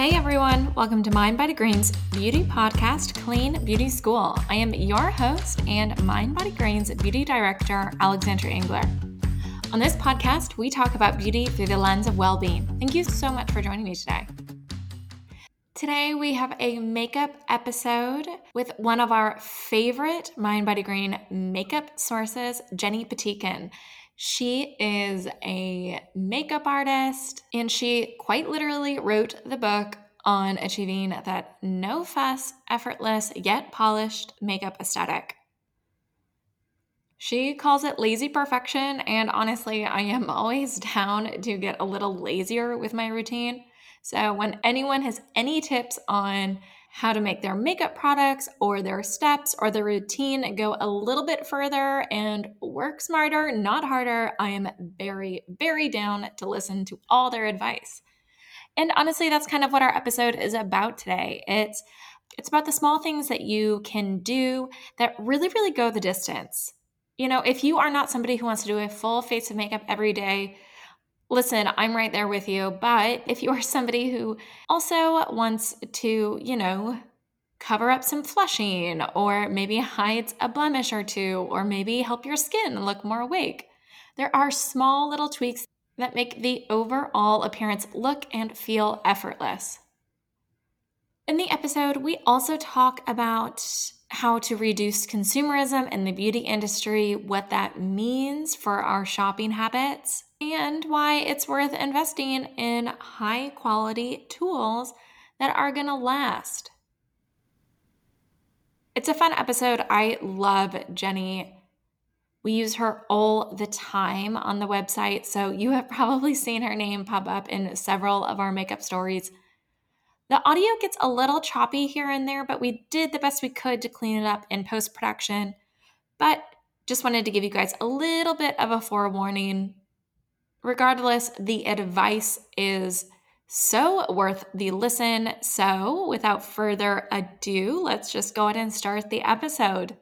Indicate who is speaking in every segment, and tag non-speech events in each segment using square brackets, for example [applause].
Speaker 1: Hey everyone, welcome to Mind Body Green's beauty podcast, Clean Beauty School. I am your host and Mind Body Green's beauty director, Alexandra Engler. On this podcast, we talk about beauty through the lens of well being. Thank you so much for joining me today. Today, we have a makeup episode with one of our favorite Mind Body Green makeup sources, Jenny Patinkin. She is a makeup artist and she quite literally wrote the book on achieving that no fuss, effortless, yet polished makeup aesthetic. She calls it lazy perfection, and honestly, I am [laughs] always down to get a little lazier with my routine. So, when anyone has any tips on how to make their makeup products or their steps or their routine go a little bit further and work smarter, not harder, I am very, very down to listen to all their advice. And honestly, that's kind of what our episode is about today. It's it's about the small things that you can do that really, really go the distance. You know, if you are not somebody who wants to do a full face of makeup every day, listen, I'm right there with you. But if you are somebody who also wants to, you know, cover up some flushing or maybe hides a blemish or two or maybe help your skin look more awake, there are small little tweaks that make the overall appearance look and feel effortless. In the episode, we also talk about how to reduce consumerism in the beauty industry, what that means for our shopping habits, and why it's worth investing in high quality tools that are going to last. It's a fun episode. I love Jenny. We use her all the time on the website, so you have [laughs] probably seen her name pop up in several of our makeup stories. The audio gets a little choppy here and there, but we did the best we could to clean it up in post production. But just wanted to give you guys a little bit of a forewarning. Regardless, the advice is so worth the listen. So, without further ado, let's just go ahead and start the episode.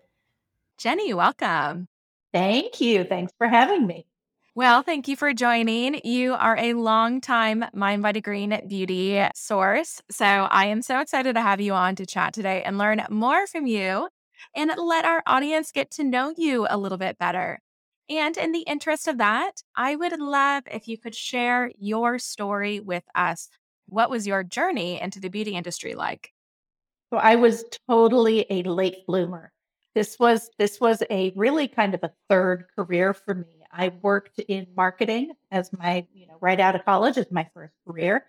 Speaker 1: Jenny, welcome.
Speaker 2: Thank you. Thanks for having me.
Speaker 1: Well, thank you for joining. You are a long-time Mind Body Green beauty source. So I am so excited to have you on to chat today and learn more from you and let our audience get to know you a little bit better. And in the interest of that, I would love if you could share your story with us. What was your journey into the beauty industry like?
Speaker 2: So I was totally a late bloomer. This was this was a really kind of a third career for me. I worked in marketing as my, you know, right out of college as my first career.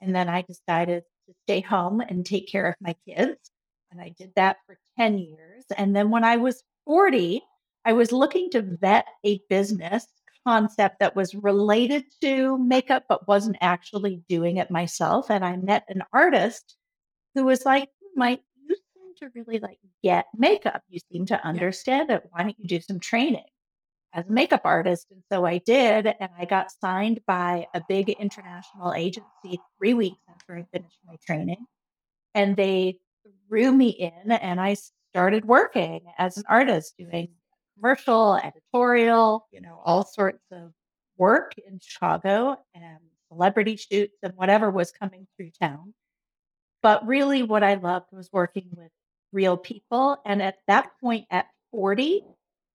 Speaker 2: And then I decided to stay home and take care of my kids. And I did that for 10 years. And then when I was 40, I was looking to vet a business concept that was related to makeup, but wasn't actually doing it myself. And I met an artist who was like, hmm, "My, you seem to really like get makeup. You seem to understand it. Why don't you do some training? As a makeup artist. And so I did, and I got signed by a big international agency three weeks after I finished my training. And they threw me in, and I started working as an artist, doing commercial, editorial, you know, all sorts of work in Chicago and celebrity shoots and whatever was coming through town. But really, what I loved was working with real people. And at that point, at 40,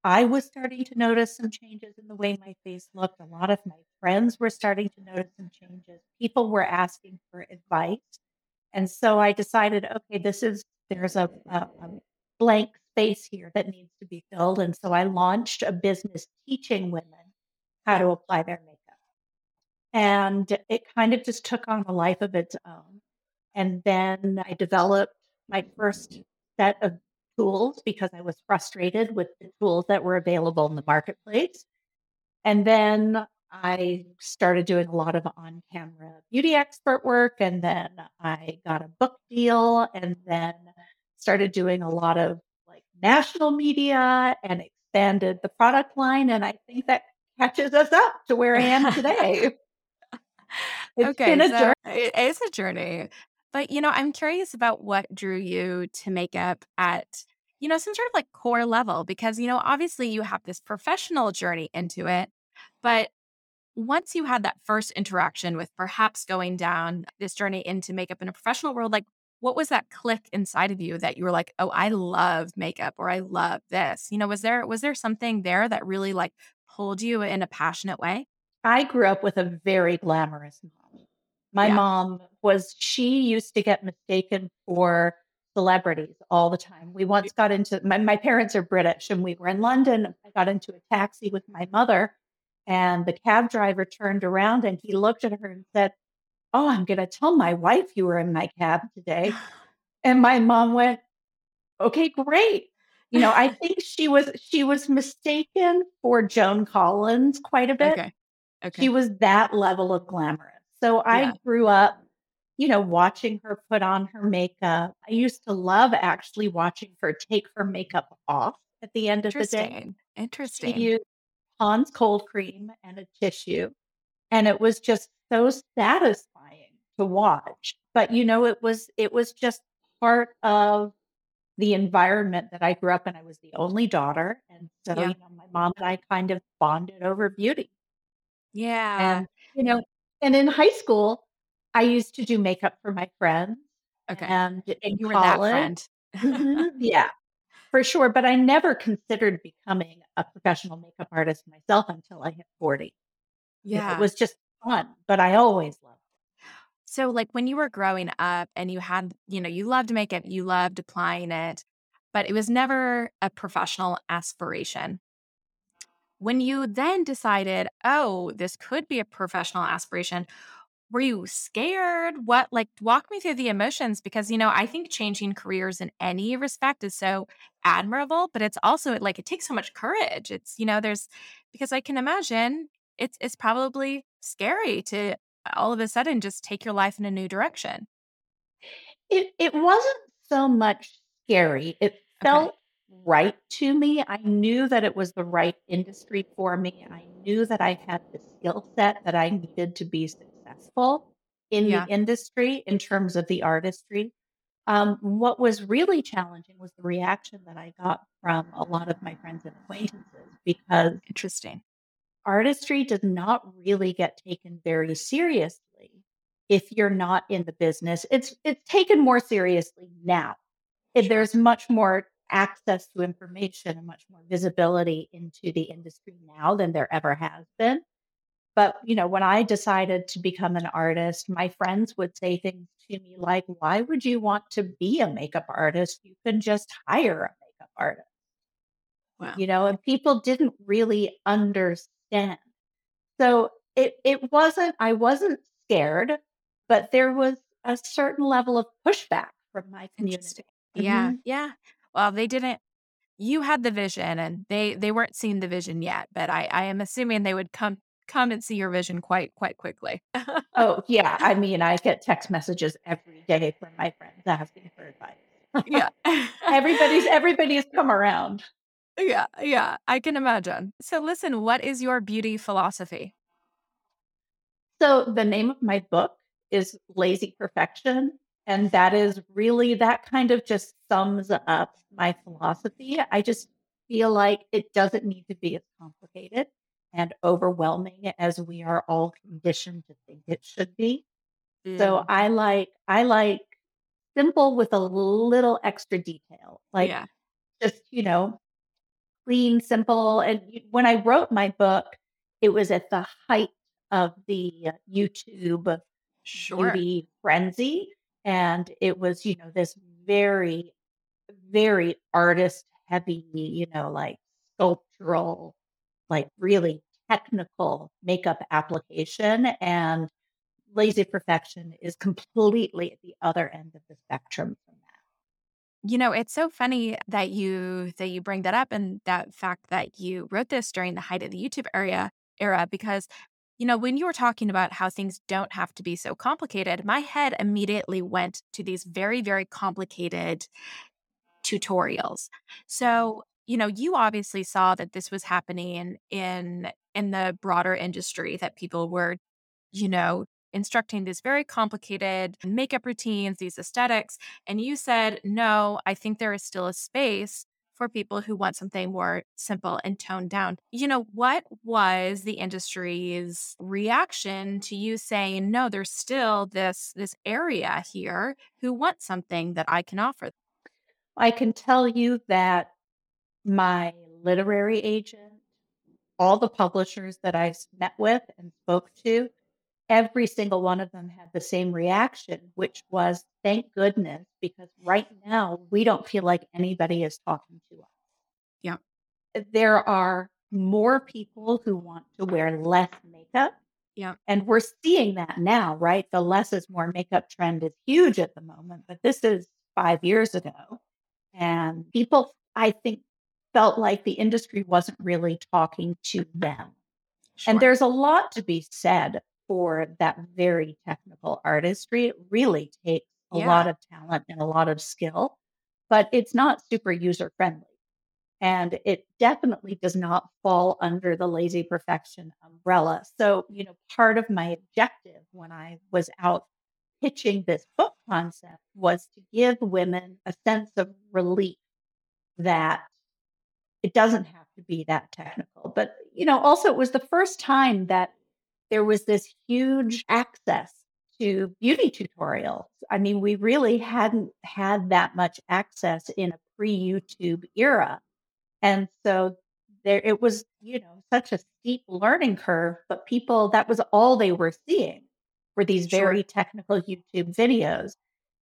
Speaker 2: I was starting to notice some changes in the way my face looked. A lot of my friends were starting to notice some changes. People were asking for advice. And so I decided, okay, this is, there's a, a, a blank space here that needs to be filled. And so I launched a business teaching women how to apply their makeup. And it kind of just took on a life of its own. And then I developed my first set of tools because I was frustrated with the tools that were available in the marketplace. And then I started doing a lot of on camera beauty expert work. And then I got a book deal and then started doing a lot of like national media and expanded the product line. And I think that catches us up to where I am [laughs] today.
Speaker 1: it's okay, been a so journey. It is a journey. But, you know, I'm curious about what drew you to makeup at, you know, some sort of like core level because, you know, obviously you have this professional journey into it, but once you had that first interaction with perhaps going down this journey into makeup in a professional world, like what was that click inside of you that you were like, "Oh, I love makeup," or "I love this"? You know, was there was there something there that really like pulled you in a passionate way?
Speaker 2: I grew up with a very glamorous mom. My
Speaker 1: Yeah.
Speaker 2: mom was she used to get mistaken for celebrities all the time. We once got into my, my parents are British and we were in London. I got into a taxi with my mother and the cab driver turned around and he looked at her and said, Oh, I'm going to tell my wife you were in my cab today. [sighs] And my mom went, Okay, great. You know, I [laughs] think she was she was mistaken for Joan Collins quite a bit.
Speaker 1: Okay. Okay.
Speaker 2: She was that level of glamorous. So I
Speaker 1: Yeah.
Speaker 2: grew up, you know, watching her put on her makeup. I used to love actually watching her take her makeup off at the end of the day.
Speaker 1: Interesting.
Speaker 2: She used Pond's cold cream and a tissue, and it was just so satisfying to watch. But, you know, it was it was just part of the environment that I grew up in. I was the only daughter, and so,
Speaker 1: Yeah.
Speaker 2: you know, my mom and I kind of bonded over beauty.
Speaker 1: Yeah.
Speaker 2: And, you know, and in high school, I used to do makeup for my friends,
Speaker 1: Okay.
Speaker 2: and
Speaker 1: You were that friend.
Speaker 2: Mhm, [laughs] yeah, for sure, but I never considered becoming a professional makeup artist myself until I hit 40. You know, it was just fun, but I always loved it.
Speaker 1: So, like, when you were growing up and you had, you know, you loved makeup, you loved applying it, but it was never a professional aspiration. When you then decided, "Oh, this could be a professional aspiration," were you scared? What like, walk me through the emotions because, you know, I think changing careers in any respect is so admirable, but it's also like, it takes so much courage. It's, you know, there's because I can imagine it's it's probably scary to all of a sudden just take your life in a new direction.
Speaker 2: It it wasn't so much scary, it
Speaker 1: Okay.
Speaker 2: felt right to me. I knew that it was the right industry for me. I knew that I had the skill set that I needed to be successful in the industry in terms of the artistry. Um, what was really challenging was the reaction that I got from a lot of my friends and acquaintances because
Speaker 1: Interesting.
Speaker 2: artistry does not really get taken very seriously if you're not in the business. It's it's taken more seriously now.
Speaker 1: Sure.
Speaker 2: there's much more access to information and much more visibility into the industry now than there ever has been. But, you know, when I decided to become an artist, my friends would say things to me like, "Why would you want to be a makeup artist? You can just hire a makeup artist."
Speaker 1: Wow.
Speaker 2: You know, and people didn't really understand. So it it wasn't I wasn't scared, but there was a certain level of pushback from my community.
Speaker 1: Yeah.
Speaker 2: Mhm.
Speaker 1: Yeah. Well, they didn't you had the vision and they they weren't seeing the vision yet, but I I am assuming they would come come and see your vision quite quite quickly.
Speaker 2: Oh, yeah, I [laughs] mean, I get text messages every day from my friends asking for advice.
Speaker 1: Yeah. [laughs]
Speaker 2: Everybody's everybody's come around.
Speaker 1: Yeah, yeah, I can imagine. So listen, what is your beauty philosophy?
Speaker 2: So the name of my book is Lazy Perfection, and that is really that kind of just sums up my philosophy. I just feel like it doesn't need to be as complicated and overwhelming as we are all conditioned to think it should be. So
Speaker 1: Mm,
Speaker 2: I like I like simple with a little extra detail. Like
Speaker 1: yeah,
Speaker 2: just, you know, clean, simple. And when I wrote my book, it was at the height of the uh, YouTube
Speaker 1: sure.
Speaker 2: beauty frenzy. And it was, you know, this very, very artist heavy, you know, like sculptural, like really technical makeup application. And lazy perfection is completely at the other end of the spectrum from that.
Speaker 1: You know, it's so funny that you that you bring that up and that fact that you wrote this during the height of the YouTube area era because you know, when you were talking about how things don't have to be so complicated, my head immediately went to these very very complicated tutorials. So, you know, you obviously saw that this was happening in in the broader industry that people were, you know, instructing these very complicated makeup routines, these aesthetics, and you said, "No, I think there is still a space for people who want something more simple and toned down. You know, what was the industry's reaction to you saying, no, there's still this this area here who want something that I can offer?
Speaker 2: I can tell you that my literary agent, all the publishers that I've met with and spoke to, every single one of them had the same reaction, which was thank goodness, because right now we don't feel like anybody is talking to us.
Speaker 1: Yeah.
Speaker 2: There are more people who want to wear less makeup.
Speaker 1: Yeah.
Speaker 2: And we're seeing that now, right? The less is more makeup trend is huge at the moment, but this is five years ago. And people, I think, felt like the industry wasn't really talking to them. Sure. And there's a lot to be said for that very technical artistry. It really takes a yeah. lot of talent and a lot of skill, but it's not super user friendly. And it definitely does not fall under the lazy perfection umbrella. So, you know, part of my objective when I was out pitching this book concept was to give women a sense of relief that it doesn't have to be that technical. But, you know, also it was the first time that there was this huge access to beauty tutorials. I mean, we really hadn't had that much access in a pre YouTube era. And so there it was, you know, such a steep learning curve, but people that was all they were seeing were these sure. very technical YouTube videos.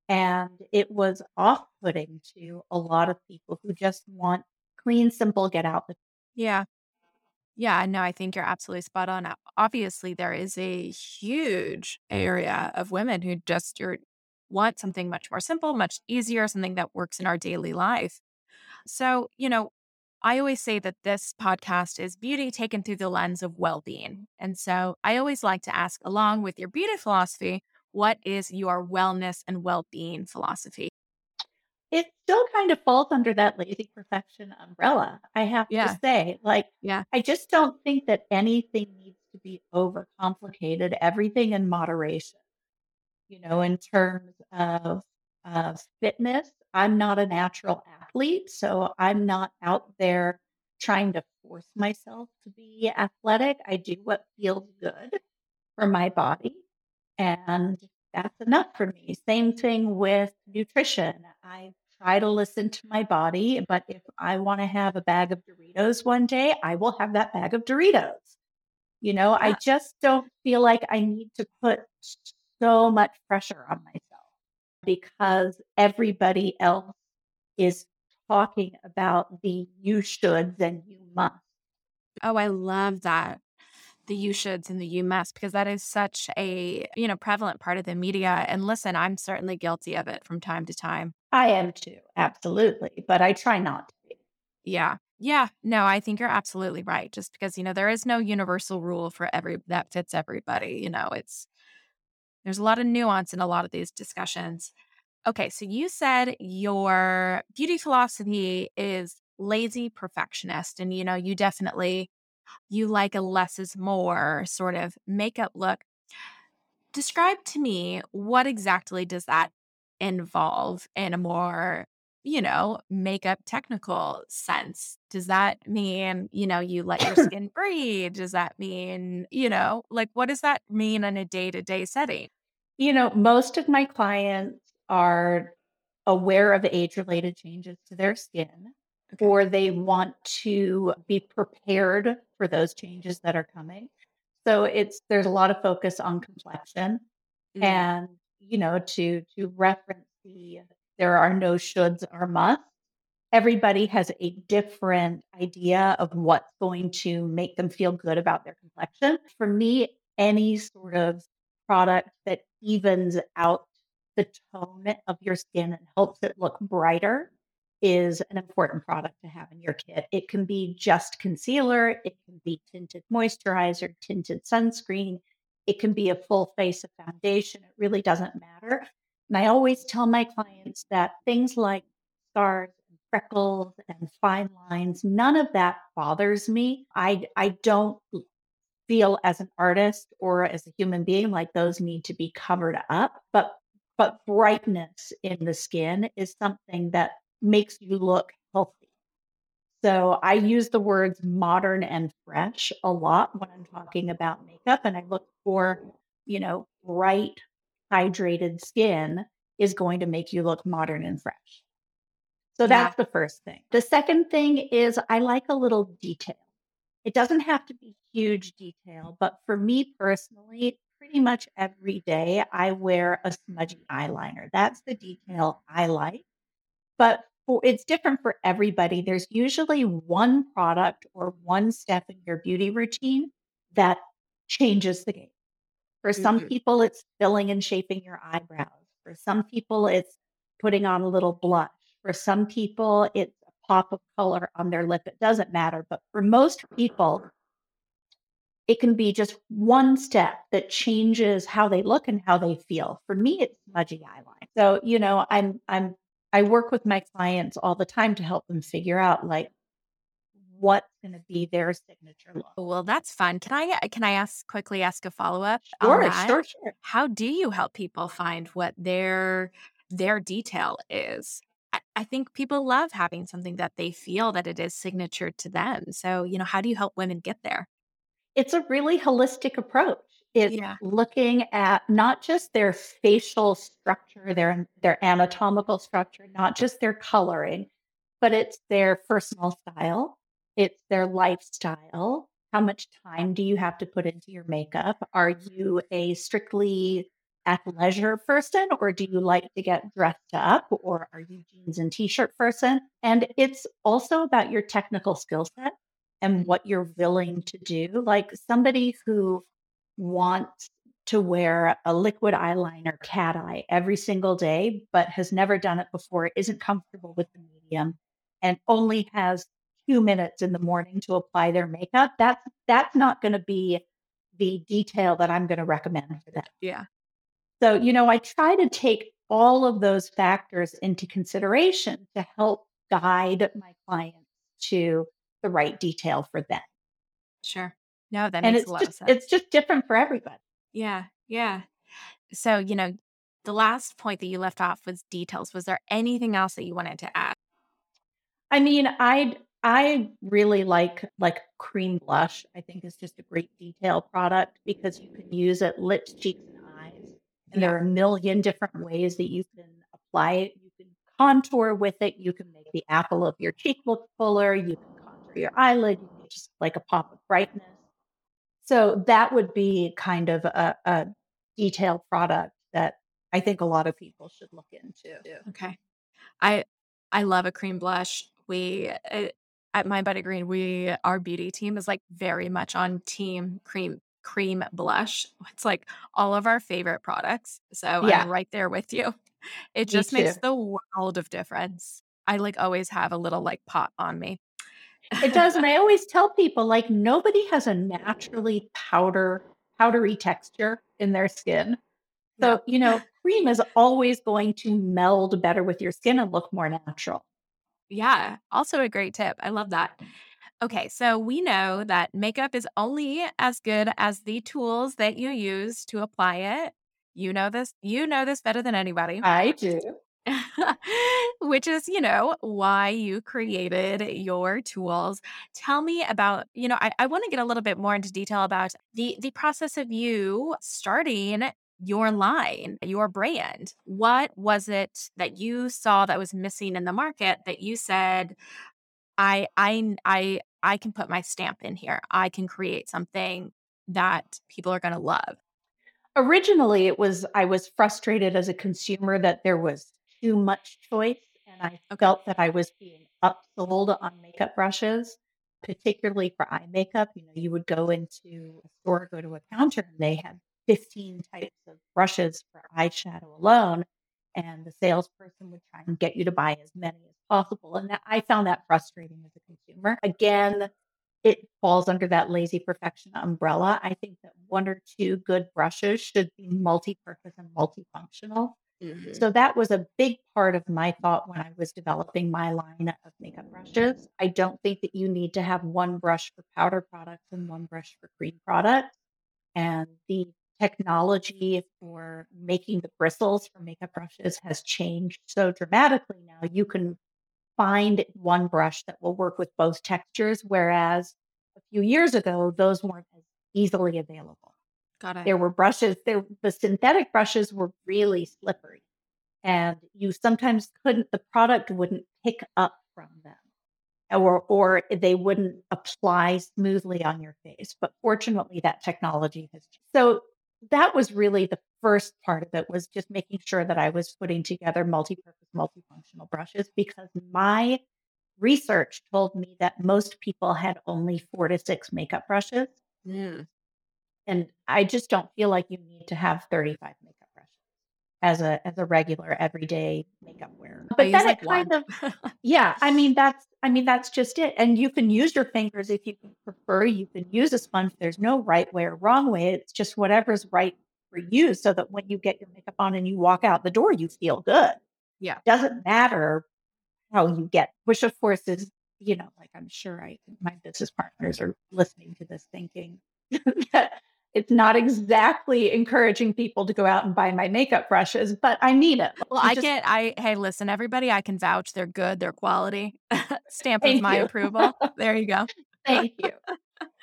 Speaker 2: And it was off putting to a lot of people who just want clean, simple, get out the.
Speaker 1: Yeah. Yeah, no, I think you're absolutely spot on. Obviously, there is a huge area of women who just you're, want something much more simple, much easier, something that works in our daily life. So, you know, I always say that this podcast is beauty taken through the lens of well being. And so I always like to ask, along with your beauty philosophy, what is your wellness and well being philosophy?
Speaker 2: It still kind of falls under that lazy perfection umbrella, I have yeah. to say. Like,
Speaker 1: yeah.
Speaker 2: I just don't think that anything needs to be overcomplicated, everything in moderation. You know, in terms of uh, fitness, I'm not a natural athlete, so I'm not out there trying to force myself to be athletic. I do what feels good for my body, and that's enough for me. Same thing with nutrition. I try to listen to my body, but if I want to have a bag of Doritos one day, I will have that bag of Doritos. You know, yeah. I just don't feel like I need to put so much pressure on myself because everybody else is talking about the you shoulds and you must.
Speaker 1: Oh, I love that. The you shoulds and the you must, because that is such a, you know, prevalent part of the media. And listen, I'm certainly guilty of it from time to time.
Speaker 2: I am too, absolutely. But I try not to be.
Speaker 1: Yeah. Yeah. No, I think you're absolutely right. Just because, you know, there is no universal rule for every that fits everybody. You know, it's there's a lot of nuance in a lot of these discussions. Okay, so you said your beauty philosophy is lazy perfectionist and you know, you definitely you like a less is more sort of makeup look. Describe to me what exactly does that involve in a more you know, makeup technical sense. Does that mean, you know, you let your [coughs] skin breathe? Does that mean, you know, like what does that mean in a day to day setting?
Speaker 2: You know, most of my clients are aware of age related changes to their skin, okay. or they want to be prepared for those changes that are coming. So it's there's a lot of focus on complexion mm-hmm. and you know to to reference the uh, there are no shoulds or musts. Everybody has a different idea of what's going to make them feel good about their complexion. For me, any sort of product that evens out the tone of your skin and helps it look brighter is an important product to have in your kit. It can be just concealer, it can be tinted moisturizer, tinted sunscreen, it can be a full face of foundation. It really doesn't matter. And I always tell my clients that things like scars and freckles and fine lines, none of that bothers me. I I don't feel as an artist or as a human being like those need to be covered up. But but brightness in the skin is something that makes you look healthy. So I use the words modern and fresh a lot when I'm talking about makeup. And I look for, you know, bright, hydrated skin is going to make you look modern and fresh. So
Speaker 1: Yeah.
Speaker 2: that's the first thing. The second thing is I like a little detail. It doesn't have to be huge detail, but for me personally, pretty much every day I wear a smudgy eyeliner. That's the detail I like. But it's different for everybody. There's usually one product or one step in your beauty routine that changes the game. For some
Speaker 1: Mhm.
Speaker 2: people, it's filling and shaping your eyebrows. For some people, it's putting on a little blush. For some people, it's a pop of color on their lip. It doesn't matter. But for most people, it can be just one step that changes how they look and how they feel. For me, it's smudgy eyeline. So, you know, I'm I'm I work with my clients all the time to help them figure out like what's going to be their signature look.
Speaker 1: Well, that's fun. Can I uh, can I ask quickly ask a follow-up on
Speaker 2: Sure, sure, sure.
Speaker 1: How do you help people find what their their detail is? I, I think people love having something that they feel that it is signature to them. So, you know, how do you help women get there?
Speaker 2: It's a really holistic approach. It's
Speaker 1: Yeah.
Speaker 2: looking at not just their facial structure, their their anatomical structure, not just their coloring, but it's their personal style, it's their lifestyle. How much time do you have to put into your makeup? Are you a strictly athleisure person or do you like to get dressed up or are you jeans and t-shirt person? And it's also about your technical skill set and what you're willing to do. Like somebody who wants to wear a liquid eyeliner cat eye every single day, but has never done it before, isn't comfortable with the medium, and only has two minutes in the morning to apply their makeup. That's that's not going to be the detail that I'm going to recommend for them.
Speaker 1: Yeah.
Speaker 2: So, you know, I try to take all of those factors into consideration to help guide my clients to the right detail for them.
Speaker 1: Sure. No, that
Speaker 2: And
Speaker 1: makes a
Speaker 2: it's
Speaker 1: lot of
Speaker 2: just
Speaker 1: sense.
Speaker 2: it's just different for everybody.
Speaker 1: Yeah. Yeah. So, you know, the last point that you left off was details. Was there anything else that you wanted to add?
Speaker 2: I mean, I I really like like cream blush. I think is just a great detail product because you can use it lips, cheeks, and eyes. And there are a million different ways that you can apply it. You can contour with it. You can make the apple of your cheek look fuller. You can contour your eyelid. You can just like a pop of brightness. So that would be kind of a, a detailed product that I think a lot of people should look into.
Speaker 1: Okay. I I love a cream blush. We uh, at Mind Body Green, we our beauty team is like very much on team cream cream blush. It's like all of our favorite products. So
Speaker 2: Yeah,
Speaker 1: I'm right there with you. It just makes the world of difference. I like always have a little like pot on me.
Speaker 2: It does, and I always tell people like nobody has a naturally powder powdery texture in their skin. So, you know, cream is always going to meld better with your skin and look more natural.
Speaker 1: Yeah, also a great tip. I love that. Okay, so we know that makeup is only as good as the tools that you use to apply it. You know this, you know this better than anybody.
Speaker 2: I do. [laughs]
Speaker 1: Which is, you know, why you created your tools. Tell me about, you know, I, I want to get a little bit more into detail about the the process of you starting your line, your brand. What was it that you saw that was missing in the market that you said, I I I I can put my stamp in here. I can create something that people are going to love.
Speaker 2: Originally, it was I was frustrated as a consumer that there was too much choice, and I
Speaker 1: Okay.
Speaker 2: felt that I was being upsold on makeup brushes, particularly for eye makeup. You know, you would go into a store, go to a counter, and they had 15 types of brushes for eyeshadow alone, and the salesperson would try and get you to buy as many as possible. And that, I found that frustrating as a consumer. Again, it falls under that lazy perfection umbrella. I think that one or two good brushes should be multi-purpose and multifunctional.
Speaker 1: Mhm.
Speaker 2: So that was a big part of my thought when I was developing my line of makeup brushes. I don't think that you need to have one brush for powder products and one brush for cream products. And the technology for making the bristles for makeup brushes has changed so dramatically now. You can find one brush that will work with both textures, whereas a few years ago, those weren't as easily available.
Speaker 1: Got it.
Speaker 2: There were brushes, there, the synthetic brushes were really slippery, and you sometimes couldn't, the product wouldn't pick up from them or or they wouldn't apply smoothly on your face. But fortunately, that technology has. So that was really the first part of it was just making sure that I was putting together multi-purpose, multifunctional brushes because my research told me that most people had only four to six makeup brushes.
Speaker 1: Mm.
Speaker 2: And I just don't feel like you need to have 35 makeup brushes as a as a regular everyday makeup wearer. But
Speaker 1: use
Speaker 2: then
Speaker 1: like
Speaker 2: it kind
Speaker 1: one.
Speaker 2: of [laughs] yeah, I mean that's I mean that's just it. And you can use your fingers if you prefer. You can use a sponge. There's no right way or wrong way. It's just whatever's right for you so that when you get your makeup on and you walk out the door, you feel good.
Speaker 1: Yeah.
Speaker 2: Doesn't matter how you get, which of course is, you know, like I'm sure I my business partners are listening to this thinking [laughs] that it's not exactly encouraging people to go out and buy my makeup brushes, but I need it.
Speaker 1: Well, I
Speaker 2: just-
Speaker 1: get I hey, listen, everybody, I can vouch they're good, they're quality. [laughs] Stamp of my
Speaker 2: you.
Speaker 1: approval. There you go. [laughs]
Speaker 2: Thank you. [laughs]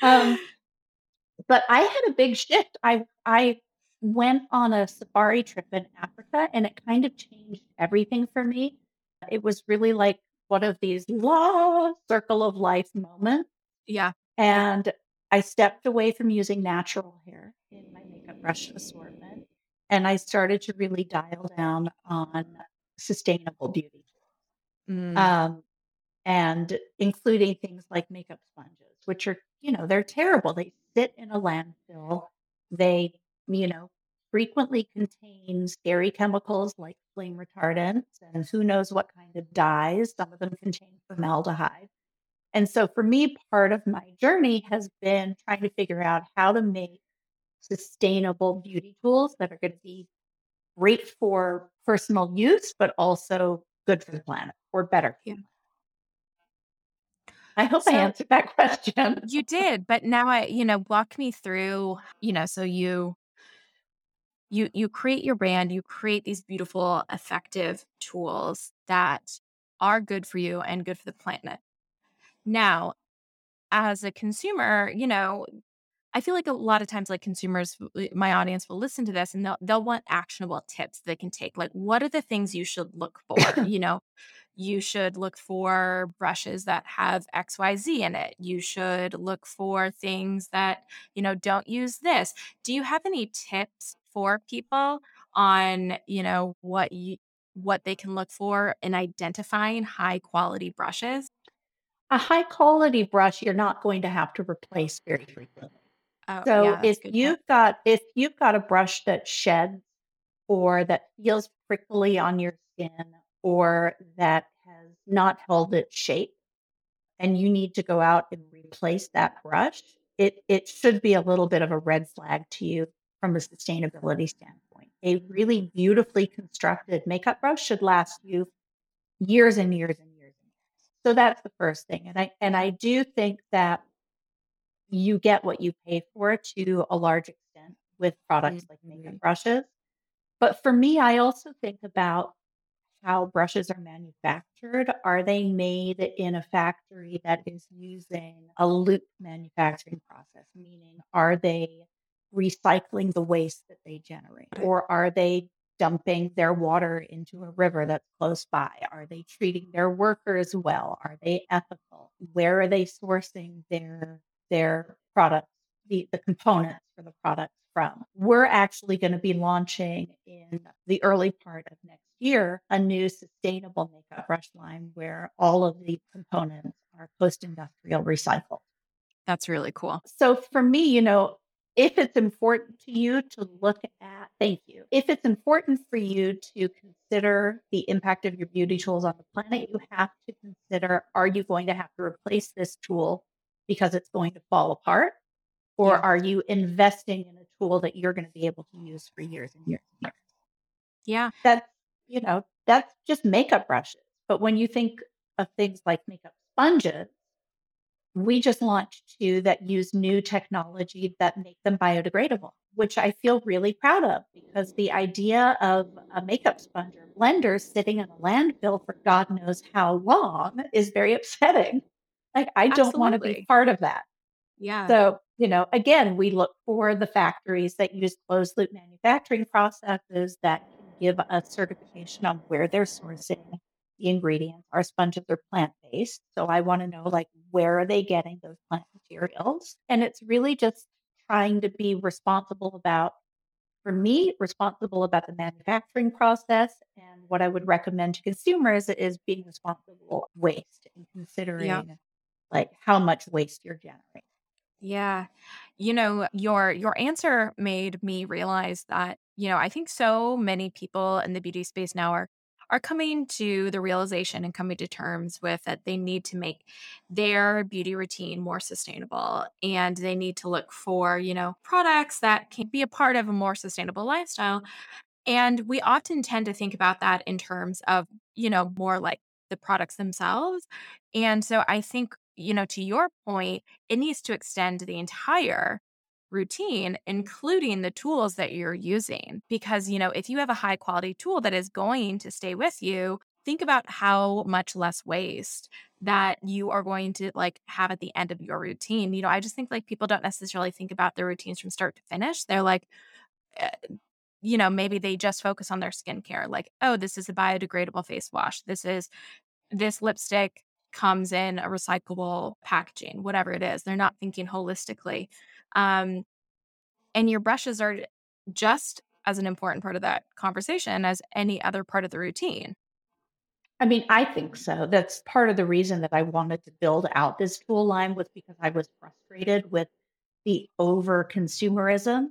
Speaker 2: Um, but I had a big shift. I I went on a safari trip in Africa, and it kind of changed everything for me. It was really like one of these law circle of life moments,
Speaker 1: Yeah.
Speaker 2: and I stepped away from using natural hair in my makeup brush assortment, and I started to really dial down on sustainable beauty
Speaker 1: Mm.
Speaker 2: um, and including things like makeup sponges, which are, you know, they're terrible. They sit in a landfill. They, you know, frequently contain scary chemicals like flame retardants and who knows what kind of dyes. Some of them contain formaldehyde. And so for me, part of my journey has been trying to figure out how to make sustainable beauty tools that are going to be great for personal use, but also good for the planet or better.
Speaker 1: Yeah.
Speaker 2: I hope
Speaker 1: So-
Speaker 2: I answered [laughs] that question.
Speaker 1: You did, but now I, you know, walk me through, you know, so you you you create your brand, you create these beautiful effective tools that are good for you and good for the planet. Now, as a consumer, you know, I feel like a lot of times like consumers my audience will listen to this and they'll they'll want actionable tips they can take. Like what are the things you should look for? [laughs] you know, you should look for brushes that have XYZ in it. You should look for things that, you know, don't use this. Do you have any tips for people on, you know, what you what they can look for in identifying high quality brushes?
Speaker 2: A high quality brush, you're not going to have to replace very frequently.
Speaker 1: Oh,
Speaker 2: So
Speaker 1: yeah,
Speaker 2: if you've
Speaker 1: tip.
Speaker 2: got if you've got a brush that sheds or that feels prickly on your skin or that has not held its shape and you need to go out and replace that brush, it it should be a little bit of a red flag to you from a sustainability standpoint. A really beautifully constructed makeup brush should last you years and years and years and years. So that's the first thing. And I and I do think that you get what you pay for to a large extent with products like makeup
Speaker 1: Mhm.
Speaker 2: brushes. But for me, I also think about how brushes are manufactured. Are they made in a factory that is using a loop manufacturing process? Meaning, are they recycling the waste that they generate? Or are they dumping their water into a river that's close by? Are they treating their workers well? Are they ethical? Where are they sourcing their their products, the, the components for the products from? We're actually going to be launching in the early part of next year a new sustainable makeup brush line where all of the components are post-industrial recycled.
Speaker 1: That's really cool.
Speaker 2: So for me, you know, if it's important to you to look at, thank you. If it's important for you to consider the impact of your beauty tools on the planet, you have to consider are you going to have to replace this tool because it's going to fall apart? Or
Speaker 1: Yeah.
Speaker 2: are you investing in a tool that you're going to be able to use for years and years and years?
Speaker 1: Yeah.
Speaker 2: That's, you know, that's just makeup brushes. But when you think of things like makeup sponges, we just launched two that use new technology that make them biodegradable, which I feel really proud of because the idea of a makeup sponge or blender sitting in a landfill for God knows how long is very [laughs] upsetting. Like, I don't want to be part of that.
Speaker 1: Yeah.
Speaker 2: So, you know, again, we look for the factories that use closed loop manufacturing processes that can give us certification on where they're sourcing the ingredients. Our sponges are plant based. So I want to know like where are they getting those plant materials? And it's really just trying to be responsible about for me, responsible about the manufacturing process. And what I would recommend to consumers is being responsible waste and
Speaker 1: yeah.
Speaker 2: considering like how much waste you're generating.
Speaker 1: Yeah. You know, your your answer made me realize that, you know, I think so many people in the beauty space now are are coming to the realization and coming to terms with that they need to make their beauty routine more sustainable and they need to look for, you know, products that can be a part of a more sustainable lifestyle. And we often tend to think about that in terms of, you know, more like the products themselves. And so I think, you know, to your point, it needs to extend the entire routine, including the tools that you're using. Because, you know, if you have a high quality tool that is going to stay with you, think about how much less waste that you are going to like have at the end of your routine. You know, I just think like people don't necessarily think about their routines from start to finish. They're like, eh, you know, maybe they just focus on their skincare. Like, oh, this is a biodegradable face wash. This is this lipstick comes in a recyclable packaging, whatever it is. They're not thinking holistically. Um, and your brushes are just as an important part of that conversation as any other part of the routine.
Speaker 2: I mean, I think so. That's part of the reason that I wanted to build out this tool line was because I was frustrated with the over consumerism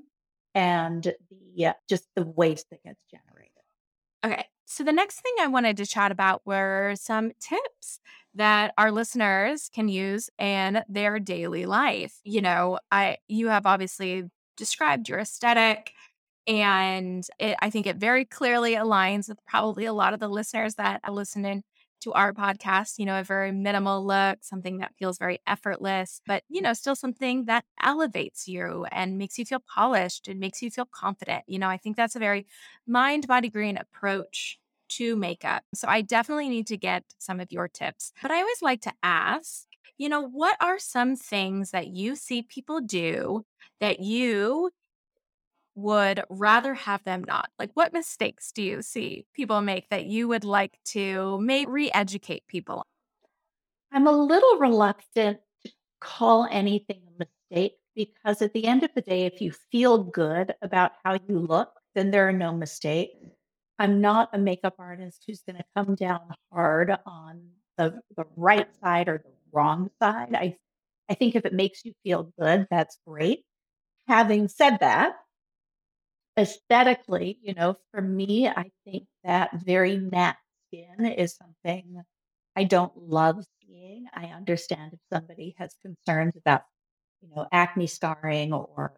Speaker 2: and the uh, just the waste that gets generated.
Speaker 1: Okay. So the next thing I wanted to chat about were some tips that our listeners can use in their daily life. You know, I you have obviously described your aesthetic and it, I think it very clearly aligns with probably a lot of the listeners that are listening to our podcast, you know, a very minimal look, something that feels very effortless, but, you know, still something that elevates you and makes you feel polished and makes you feel confident. You know, I think that's a very mind, body, green approach to makeup. So I definitely need to get some of your tips. But I always like to ask, you know, what are some things that you see people do that you would rather have them not? Like, what mistakes do you see people make that you would like to maybe re educate people?
Speaker 2: I'm a little reluctant to call anything a mistake because at the end of the day, if you feel good about how you look, then there are no mistakes. I'm not a makeup artist who's going to come down hard on the, the right side or the wrong side. I I think if it makes you feel good, that's great. Having said that, aesthetically, you know, for me, I think that very matte skin is something I don't love seeing. I understand if somebody has concerns about, you know, acne scarring or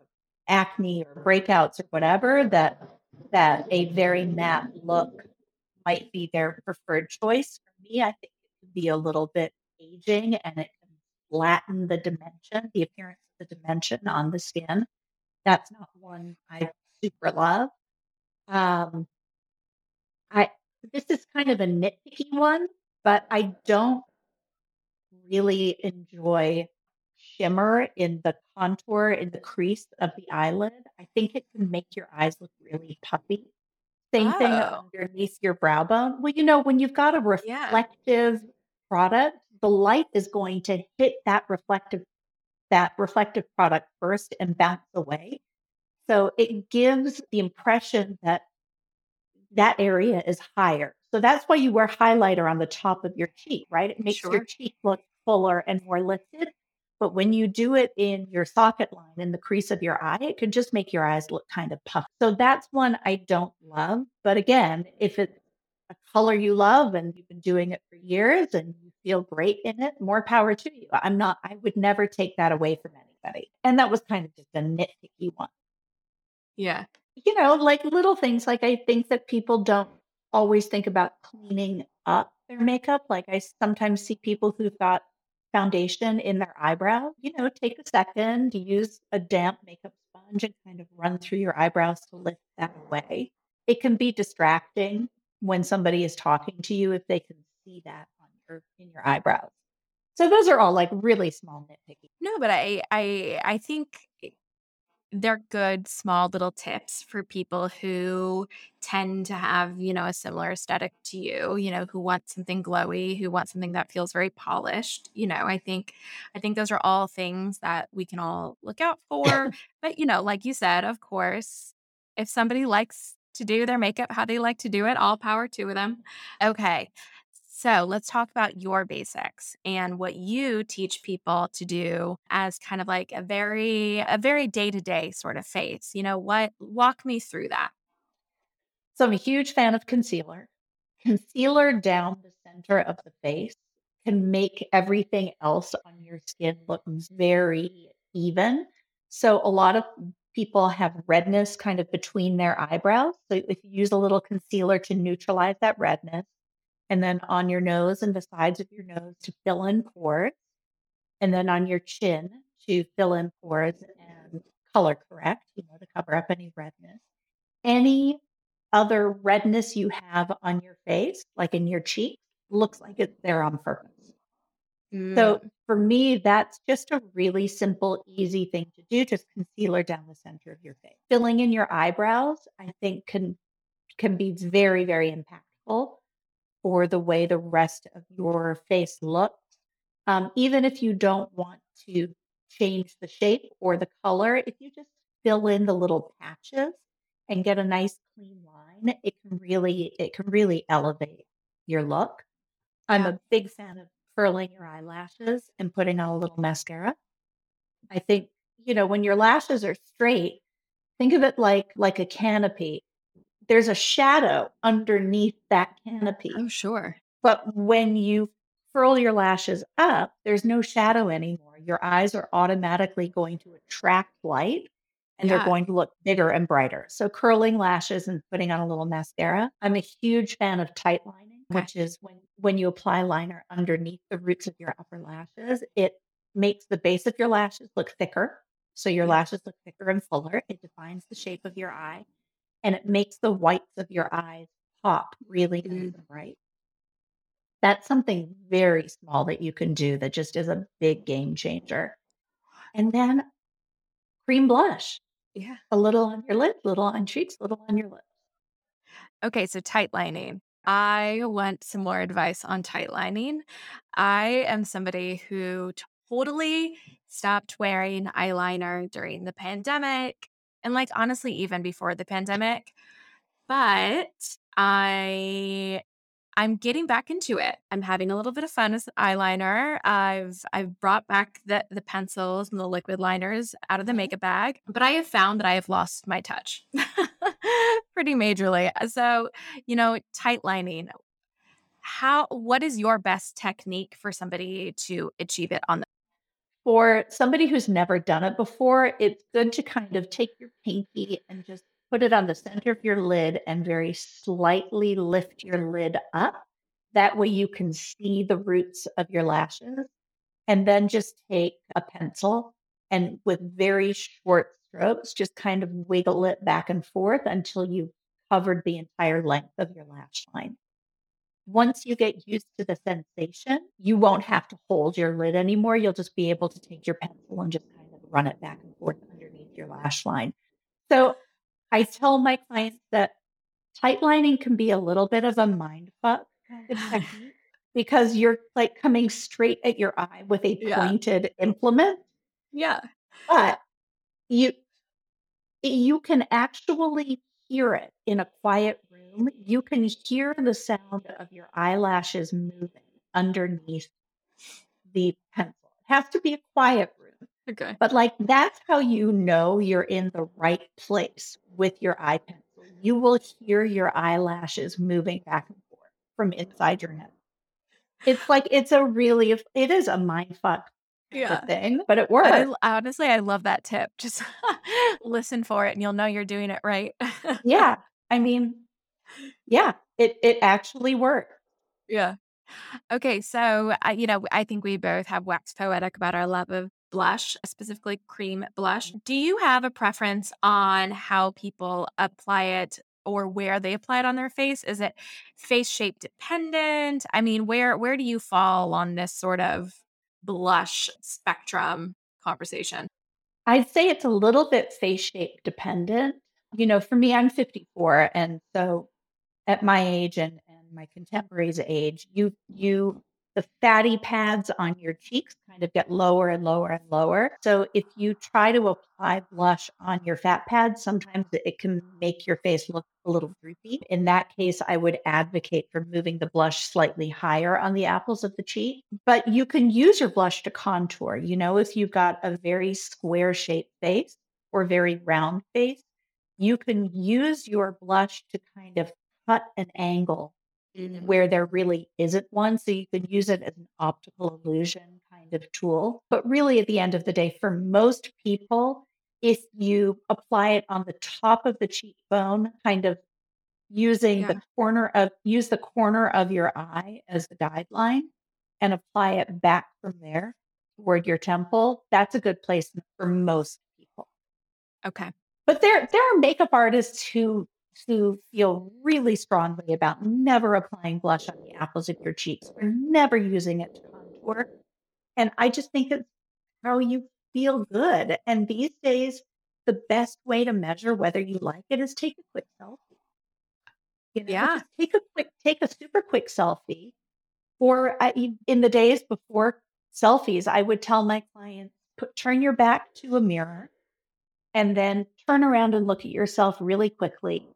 Speaker 2: acne or breakouts or whatever, that that a very matte look might be their preferred choice. For me, I think it could be a little bit aging and it can flatten the dimension, the appearance of the dimension on the skin. That's not one I super love. Um, I this is kind of a nitpicky one, but I don't really enjoy shimmer in the contour in the crease of the eyelid. I think it can make your eyes look really puffy. Same thing
Speaker 1: Oh,
Speaker 2: underneath your brow bone. Well, you know, when you've got a
Speaker 1: yeah,
Speaker 2: reflective product, the light is going to hit that reflective that reflective product first and bounce away. So it gives the impression that that area is higher. So that's why you wear highlighter on the top of your cheek, right? It makes your cheek look fuller and more lifted. But when you do it in your socket line in the crease of your eye, it could just make your eyes look kind of puffy. So that's one I don't love. But again, if it's a color you love and you've been doing it for years and you feel great in it, more power to you. I'm not, I would never take that away from anybody. And that was kind of just a nitpicky one
Speaker 1: Yeah.
Speaker 2: you know, like little things like I think that people don't always think about cleaning up their makeup. Like I sometimes see people who've got foundation in their eyebrow, you know, take a second, use a damp makeup sponge and kind of run through your eyebrows to lift that away. It can be distracting when somebody is talking to you if they can see that on your in your eyebrows. So those are all like really small nitpicky.
Speaker 1: No, but I I I think they're good small little tips for people who tend to have, you know, a similar aesthetic to you, you know, who want something glowy, who want something that feels very polished. You know, I think I think those are all things that we can all look out for. [laughs] but, you know, like you said, of course, if somebody likes to do their makeup how they like to do it, all power to them. Okay. So let's talk about your basics and what you teach people to do as kind of like a very, a very day to day sort of face. You know, what, walk me through that.
Speaker 2: So I'm a huge fan of concealer. Concealer down the center of the face can make everything else on your skin look very even. So a lot of people have redness kind of between their eyebrows. So if you use a little concealer to neutralize that redness, and then on your nose and the sides of your nose to fill in pores, and then on your chin to fill in pores and color correct, you know, to cover up any redness. Any other redness you have on your face, like in your cheek, looks like it's there on purpose. Mm. So for me, that's just a really simple, easy thing to do. Just concealer down the center of your face. Filling in your eyebrows, I think can can be very, very impactful for the way the rest of your face looks. Um, even if you don't want to change the shape or the color, if you just fill in the little patches and get a nice clean line, it can really it can really elevate your look. I'm a big fan of curling your eyelashes and putting on a little mascara. I think, you know, when your lashes are straight, think of it like like a canopy there's a shadow underneath that canopy.
Speaker 1: Oh, sure.
Speaker 2: But when you furl your lashes up, there's no shadow anymore. Your eyes are automatically going to attract light and yeah. they're going to look bigger and brighter. So curling lashes and putting on a little mascara. I'm a huge fan of tight lining, okay. which is when when you apply liner underneath the roots of your upper lashes, it makes the base of your lashes look thicker. So your lashes look thicker and fuller. It defines the shape of your eye and it makes the whites of your eyes pop really mm. bright. That's something very small that you can do that just is a big game changer. And then cream blush.
Speaker 1: Yeah.
Speaker 2: A little on your lips, little on cheeks, little on your lips.
Speaker 1: Okay, so tight lining. I want some more advice on tight lining. I am somebody who totally stopped wearing eyeliner during the pandemic and like honestly even before the pandemic but i i'm getting back into it. I'm having a little bit of fun with eyeliner. I've i've brought back the the pencils and the liquid liners out of the mm-hmm. makeup bag but i have found that i have lost my touch [laughs] pretty majorly. Uh, so you know tight lining. How what is your best technique for somebody to achieve it on the
Speaker 2: for somebody who's never done it before, it's good to kind of take your pinky and just put it on the center of your lid and very slightly lift your lid up. That way you can see the roots of your lashes. And then just take a pencil and with very short strokes, just kind of wiggle it back and forth until you've covered the entire length of your lash line once you get used to the sensation, you won't have to hold your lid anymore. You'll just be able to take your pencil and just kind of run it back and forth underneath your lash line. So I tell my clients that tight lining can be a little bit of a mind fuck [sighs] because you're like coming straight at your eye with a pointed yeah. implement.
Speaker 1: Yeah.
Speaker 2: But you you can actually hear it in a quiet room, you can hear the sound of your eyelashes moving underneath the pencil. It has to be a quiet room.
Speaker 1: Okay.
Speaker 2: But like that's how you know you're in the right place with your eye pencil. You will hear your eyelashes moving back and forth from inside your head. It's like it's a really it is a mind fuck yeah. thing, but it worked.
Speaker 1: I, honestly, I love that tip. Just [laughs] listen for it and you'll know you're doing it right.
Speaker 2: yeah. [laughs] I mean, yeah, it it actually worked.
Speaker 1: Yeah. Okay, so I, you know, I think we both have waxed poetic about our love of blush, specifically cream blush. Do you have a preference on how people apply it or where they apply it on their face? Is it face shape dependent? I mean, where where do you fall on this sort of blush spectrum conversation?
Speaker 2: I'd say it's a little bit face shape dependent. You know, for me, I'm 54, and so at my age and and my contemporaries' age, you you the fatty pads on your cheeks kind of get lower and lower and lower. So if you try to apply blush on your fat pads, sometimes it can make your face look a little droopy. In that case, I would advocate for moving the blush slightly higher on the apples of the cheek. But you can use your blush to contour. You know, if you've got a very square shaped face or very round face, you can use your blush to kind of cut an angle. Where there really isn't one. So you can use it as an optical illusion kind of tool. But really, at the end of the day, for most people, if you apply it on the top of the cheekbone, kind of using
Speaker 1: Yeah.
Speaker 2: the corner of use the corner of your eye as the guideline and apply it back from there toward your temple, that's a good place for most people.
Speaker 1: Okay.
Speaker 2: But there there are makeup artists who who feel really strongly about never applying blush on the apples of your cheeks or never using it to contour. And I just think it's how you feel good. And these days, the best way to measure whether you like it is take a quick selfie. You know,
Speaker 1: Yeah.
Speaker 2: take a quick, take a super quick selfie. Or I, in the days before selfies, I would tell my clients, put turn your back to a mirror and then turn around and look at yourself really quickly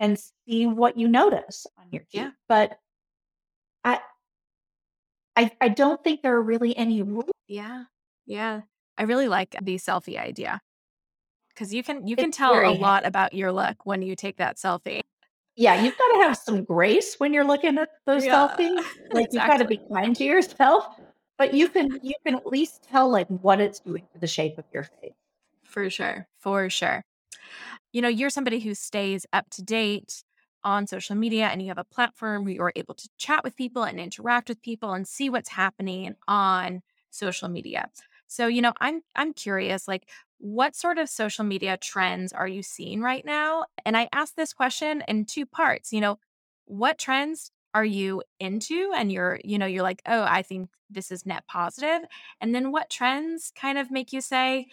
Speaker 2: and see what you notice on your cheek.
Speaker 1: Yeah.
Speaker 2: But I, I, I don't think there are really any rules.
Speaker 1: Yeah. Yeah. I really like the selfie idea because you can you can tell a lot about your look when you take that selfie.
Speaker 2: Yeah, you've got to have some grace when you're looking at those
Speaker 1: Yeah,
Speaker 2: selfies. [laughs] Like you've got to be kind to yourself, but you can you can at least tell like what it's doing to the shape of your face.
Speaker 1: For sure. For sure. You know, you're somebody who stays up to date on social media and you have a platform where you're able to chat with people and interact with people and see what's happening on social media. So, you know, I'm I'm curious like what sort of social media trends are you seeing right now? And I asked this question in two parts. You know, what trends are you into and you're, you know, you're like, "Oh, I think this is net positive." And then what trends kind of make you say,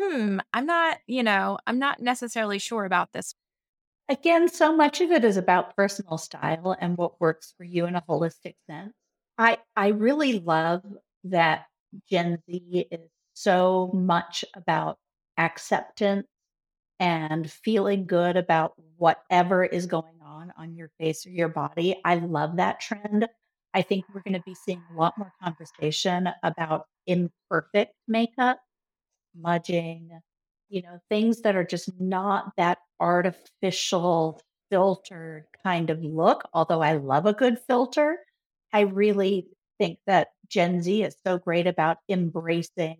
Speaker 1: Hmm, I'm not, you know, I'm not necessarily sure about this.
Speaker 2: Again, so much of it is about personal style and what works for you in a holistic sense. I I really love that Gen Z is so much about acceptance and feeling good about whatever is going on on your face or your body. I love that trend. I think we're going to be seeing a lot more conversation about imperfect makeup, smudging, you know, things that are just not that artificial filtered kind of look. Although I love a good filter, I really think that Gen Z is so great about embracing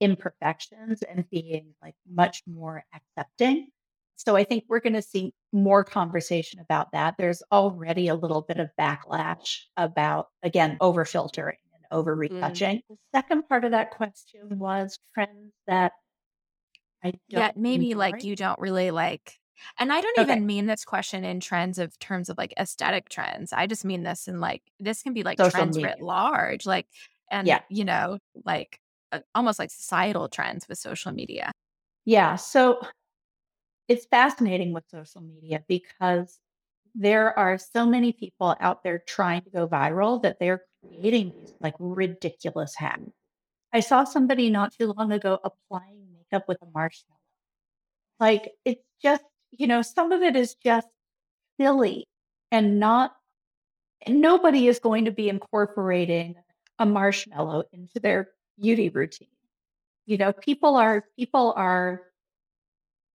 Speaker 2: imperfections and being like much more accepting. So I think we're going to see more conversation about that. There's already a little bit of backlash about, again, over filtering over
Speaker 1: Mm.
Speaker 2: retouching. The second part of that question was trends that I don't
Speaker 1: maybe like you don't really like and I don't
Speaker 2: Okay.
Speaker 1: even mean this question in trends of terms of like aesthetic trends. I just mean this in like this can be like
Speaker 2: Social
Speaker 1: trends writ large, like and
Speaker 2: Yeah.
Speaker 1: you know, like uh, almost like societal trends with social media.
Speaker 2: Yeah. So it's fascinating with social media because there are so many people out there trying to go viral that they're creating these like ridiculous hacks. I saw somebody not too long ago applying makeup with a marshmallow. Like it's just, you know, some of it is just silly and not and nobody is going to be incorporating a marshmallow into their beauty routine. You know, people are people are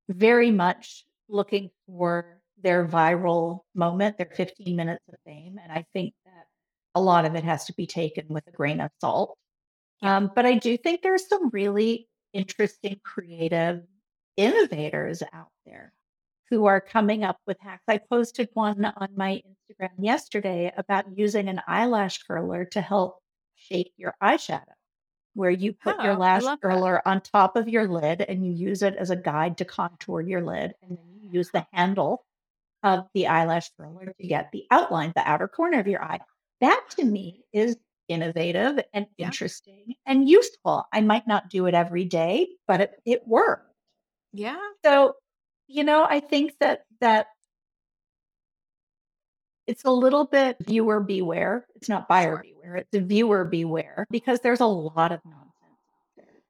Speaker 2: very much looking for their viral moment, their 15 minutes of fame. And I think a lot of it has to be taken with a grain of salt. Um, but I do think there's some really interesting, creative innovators out there who are coming up with hacks. I posted one on my Instagram yesterday about using an eyelash curler to help shape your eyeshadow, where you put your
Speaker 1: Oh, I
Speaker 2: lash
Speaker 1: love that.
Speaker 2: curler on top of your lid and you use it as a guide to contour your lid. And then you use the handle of the eyelash curler to get the outline, the outer corner of your eye. That to me is innovative and
Speaker 1: Yeah.
Speaker 2: interesting and useful. I might not do it every day, but it, it worked.
Speaker 1: Yeah.
Speaker 2: So, you know, I think that that it's a little bit viewer beware. It's not buyer
Speaker 1: Sure.
Speaker 2: beware. It's a viewer beware because there's a lot of nonsense out there.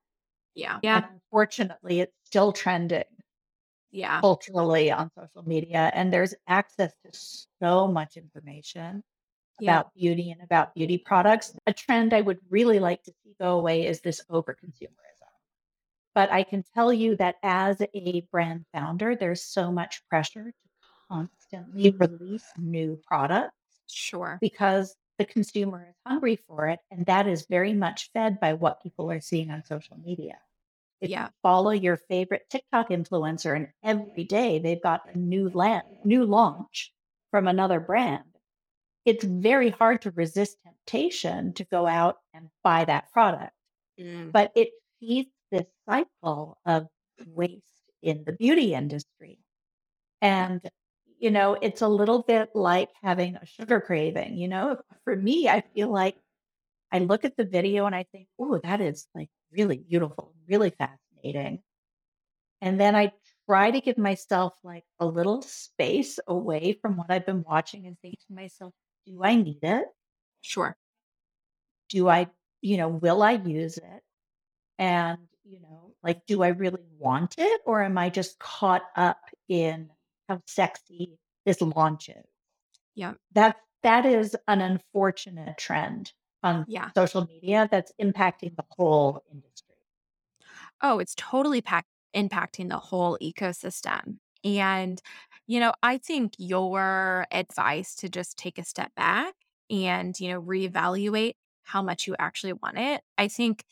Speaker 1: Yeah.
Speaker 2: And
Speaker 1: Yeah.
Speaker 2: unfortunately, it's still trending
Speaker 1: Yeah.
Speaker 2: culturally on social media, and there's access to so much information
Speaker 1: Yeah.
Speaker 2: about beauty and about beauty products. A trend I would really like to see go away is this over consumerism. But I can tell you that as a brand founder, there's so much pressure to constantly release new products
Speaker 1: Sure.
Speaker 2: because the consumer is hungry for it. And that is very much fed by what people are seeing on social media. If
Speaker 1: Yeah.
Speaker 2: you follow your favorite TikTok influencer and every day they've got a new land, new launch from another brand, it's very hard to resist temptation to go out and buy that product.
Speaker 1: Mm.
Speaker 2: But it feeds this cycle of waste in the beauty industry. And, you know, it's a little bit like having a sugar craving. You know, [laughs] for me, I feel like I look at the video and I think, oh, that is like really beautiful, really fascinating. And then I try to give myself like a little space away from what I've been watching and think to myself, do I need it?
Speaker 1: Sure.
Speaker 2: Do I, you know, will I use it? And, you know, like, do I really want it? Or am I just caught up in how sexy this launch is?
Speaker 1: Yeah.
Speaker 2: That that is an unfortunate trend on
Speaker 1: Yeah.
Speaker 2: social media that's impacting the whole industry.
Speaker 1: Oh, it's totally impacting the whole ecosystem. And, you know, I think your advice to just take a step back and, you know, reevaluate how much you actually want it. I think,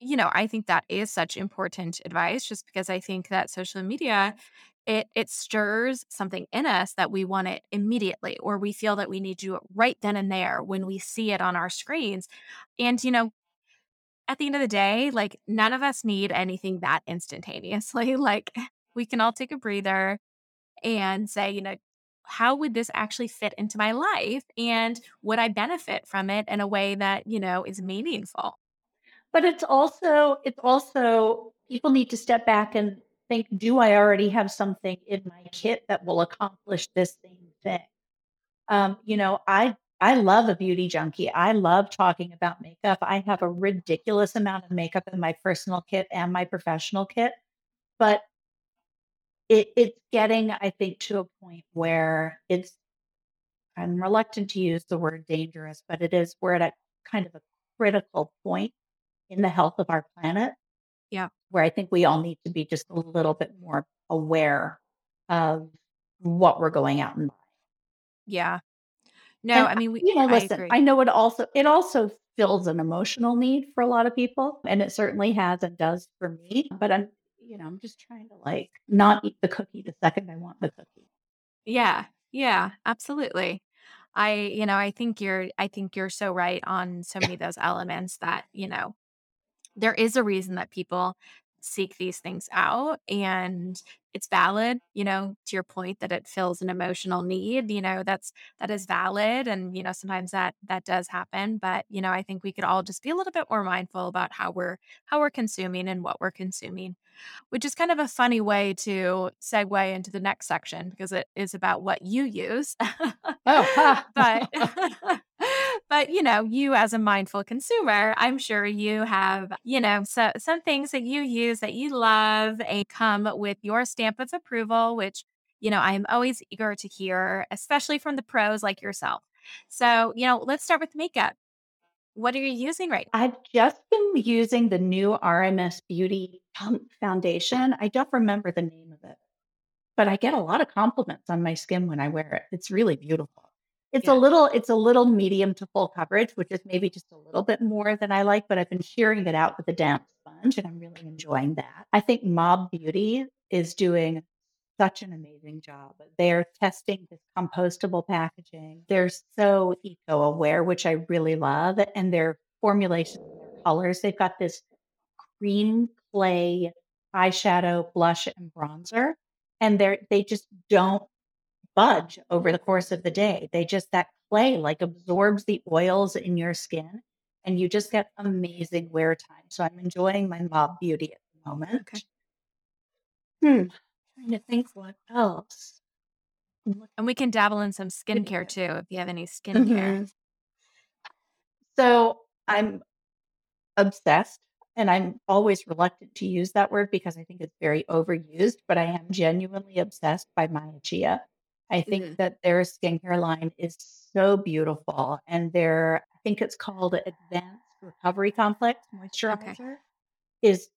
Speaker 1: you know, I think that is such important advice just because I think that social media it it stirs something in us that we want it immediately or we feel that we need to do it right then and there when we see it on our screens. And you know, at the end of the day, like none of us need anything that instantaneously. [laughs] Like we can all take a breather and say, you know, how would this actually fit into my life? And would I benefit from it in a way that, you know, is meaningful?
Speaker 2: But it's also it's also people need to step back and think, do I already have something in my kit that will accomplish this same thing? Um, you know, I I love a beauty junkie. I love talking about makeup. I have a ridiculous amount of makeup in my personal kit and my professional kit, but it it's getting, I think, to a point where it's I'm reluctant to use the word dangerous, but it is we're at a kind of a critical point in the health of our planet
Speaker 1: Yeah.
Speaker 2: where I think we all need to be just a little bit more aware of what we're going out and buying.
Speaker 1: Yeah. No,
Speaker 2: And
Speaker 1: I mean, we,
Speaker 2: you know,
Speaker 1: I
Speaker 2: listen,
Speaker 1: agree.
Speaker 2: I know it also it also fills an emotional need for a lot of people, and it certainly has and does for me. But I'm, you know, I'm just trying to like not eat the cookie the second I want the cookie.
Speaker 1: Yeah. Yeah, absolutely. I, you know, I think you're I think you're so right on so many of those elements that, you know, there is a reason that people seek these things out and it's valid you know to your point that it fills an emotional need you know that's that is valid and you know sometimes that that does happen but you know i think we could all just be a little bit more mindful about how we're how we're consuming and what we're consuming which is kind of a funny way to segue into the next section because it is about what you use.
Speaker 2: Oh, [laughs]
Speaker 1: but [laughs] [laughs] but you know you as a mindful consumer i'm sure you have you know so, some things that you use that you love and come with your stamp of approval which you know i'm always eager to hear especially from the pros like yourself so you know let's start with makeup what are you using right now?
Speaker 2: I've just been using the new RMS Beauty Foundation. I don't remember the name of it, but I get a lot of compliments on my skin when I wear it. It's really beautiful. It's a little, it's a little medium to full coverage, which is maybe just a little bit more than I like, but I've been shearing it out with a damp sponge and I'm really enjoying that. I think Mob Beauty is doing such an amazing job. They're testing this compostable packaging. They're so eco aware, which I really love. And their formulations, their colors, they've got this cream clay eyeshadow, blush, and bronzer. And they're they just don't budge over the course of the day. They just that clay like absorbs the oils in your skin and you just get amazing wear time. So I'm enjoying my mob beauty at the moment.
Speaker 1: Okay.
Speaker 2: Hmm. Trying to think what else.
Speaker 1: And we can dabble in some skincare too if you have any skincare.
Speaker 2: Mhm. So I'm obsessed, and I'm always reluctant to use that word because I think it's very overused, but I am genuinely obsessed by Maya Chia. I think
Speaker 1: Mhm.
Speaker 2: that their skincare line is so beautiful, and their I think it's called Advanced Recovery Complex Moisturizer is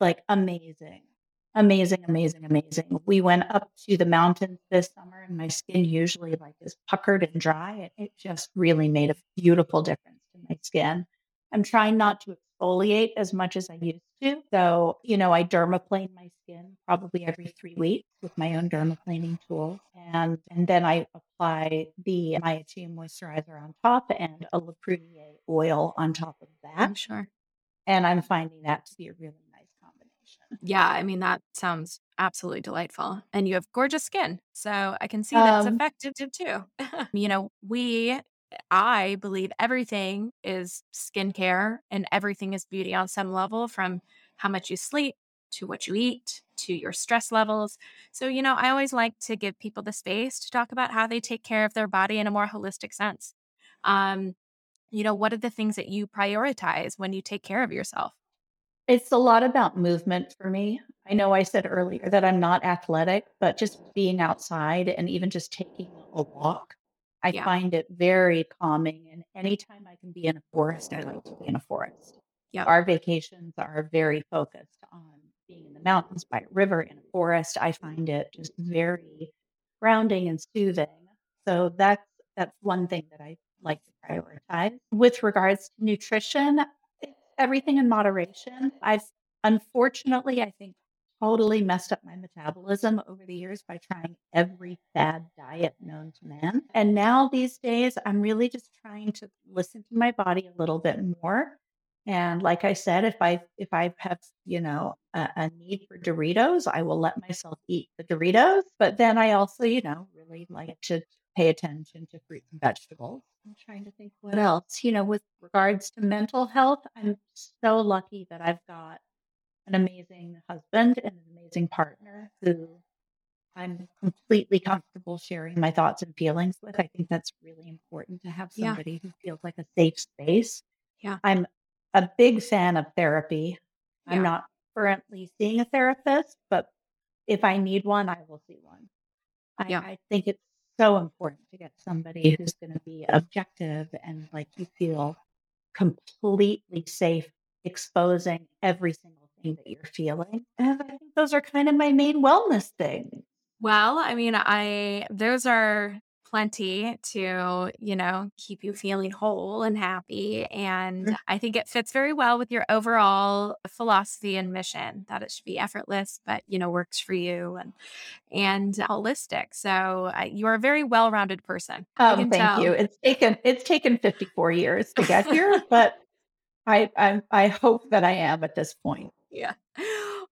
Speaker 2: like amazing. Amazing, amazing, amazing. We went up to the mountains this summer and my skin usually like is puckered and dry. And it just really made a beautiful difference to my skin. I'm trying not to exfoliate as much as I used to. So, you know, I dermaplane my skin probably every three weeks with my own dermaplaning tool. And and then I apply the Maya moisturizer on top and a Le Prunier oil on top of that.
Speaker 1: I'm sure.
Speaker 2: And I'm finding that to be a really nice combination.
Speaker 1: Yeah, I mean, that sounds absolutely delightful. And you have gorgeous skin. So I can see that it's
Speaker 2: Um,
Speaker 1: effective too. [laughs] you know, we, I believe everything is skincare and everything is beauty on some level from how much you sleep to what you eat to your stress levels. So, you know, I always like to give people the space to talk about how they take care of their body in a more holistic sense. Um, you know, what are the things that you prioritize when you take care of yourself?
Speaker 2: It's a lot about movement for me. I know I said earlier that I'm not athletic, but just being outside and even just taking a walk, I
Speaker 1: Yeah.
Speaker 2: find it very calming. And anytime I can be in a forest, I like to be in a forest.
Speaker 1: Yep.
Speaker 2: Our vacations are very focused on being in the mountains by a river in a forest. I find it just very grounding and soothing. So that's that's one thing that I like to prioritize. With regards to nutrition, everything in moderation. I've unfortunately, I think, totally messed up my metabolism over the years by trying every fad diet known to man. And now these days, I'm really just trying to listen to my body a little bit more. And like I said, if I if I have you know a, a need for Doritos, I will let myself eat the Doritos. But then I also you know really like to pay attention to fruits and vegetables. I'm trying to think what else. You know, with regards to mental health, I'm so lucky that I've got an amazing husband and an amazing partner who I'm completely comfortable sharing my thoughts and feelings with. I think that's really important to have
Speaker 1: Yeah.
Speaker 2: somebody who feels like a safe space.
Speaker 1: Yeah.
Speaker 2: I'm a big fan of therapy. I'm not currently seeing a therapist, but if I need one, I will see one. I,
Speaker 1: Yeah.
Speaker 2: I think it's so important to get somebody who's going to be objective and like you feel completely safe exposing every single thing that you're feeling. And I think those are kind of my main wellness things.
Speaker 1: Well, I mean, I those are plenty to, you know, keep you feeling whole and happy. And. I think it fits very well with your overall philosophy and mission that it should be effortless, but you know, works for you and and holistic. So uh, you are a very well-rounded person.
Speaker 2: Um, thank
Speaker 1: tell.
Speaker 2: you. It's taken it's taken 54 years to get here, [laughs] but I I I hope that I am at this point.
Speaker 1: Yeah.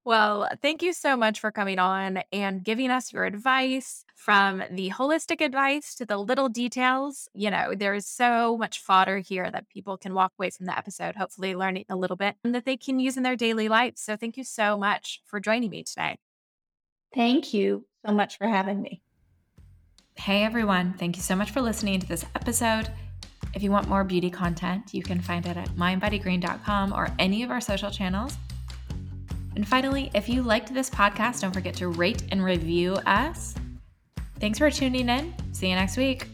Speaker 1: Well, thank you so much for coming on and giving us your advice from the holistic advice to the little details. You know, there is so much fodder here that people can walk away from the episode, hopefully learning a little bit and that they can use in their daily life. So thank you so much for joining me today.
Speaker 2: Thank you so much for having me.
Speaker 3: Hey everyone, thank you so much for listening to this episode. If you want more beauty content, you can find it at mindbodygreen.com or any of our social channels. And finally, if you liked this podcast, don't forget to rate and review us. Thanks for tuning in. See you next week.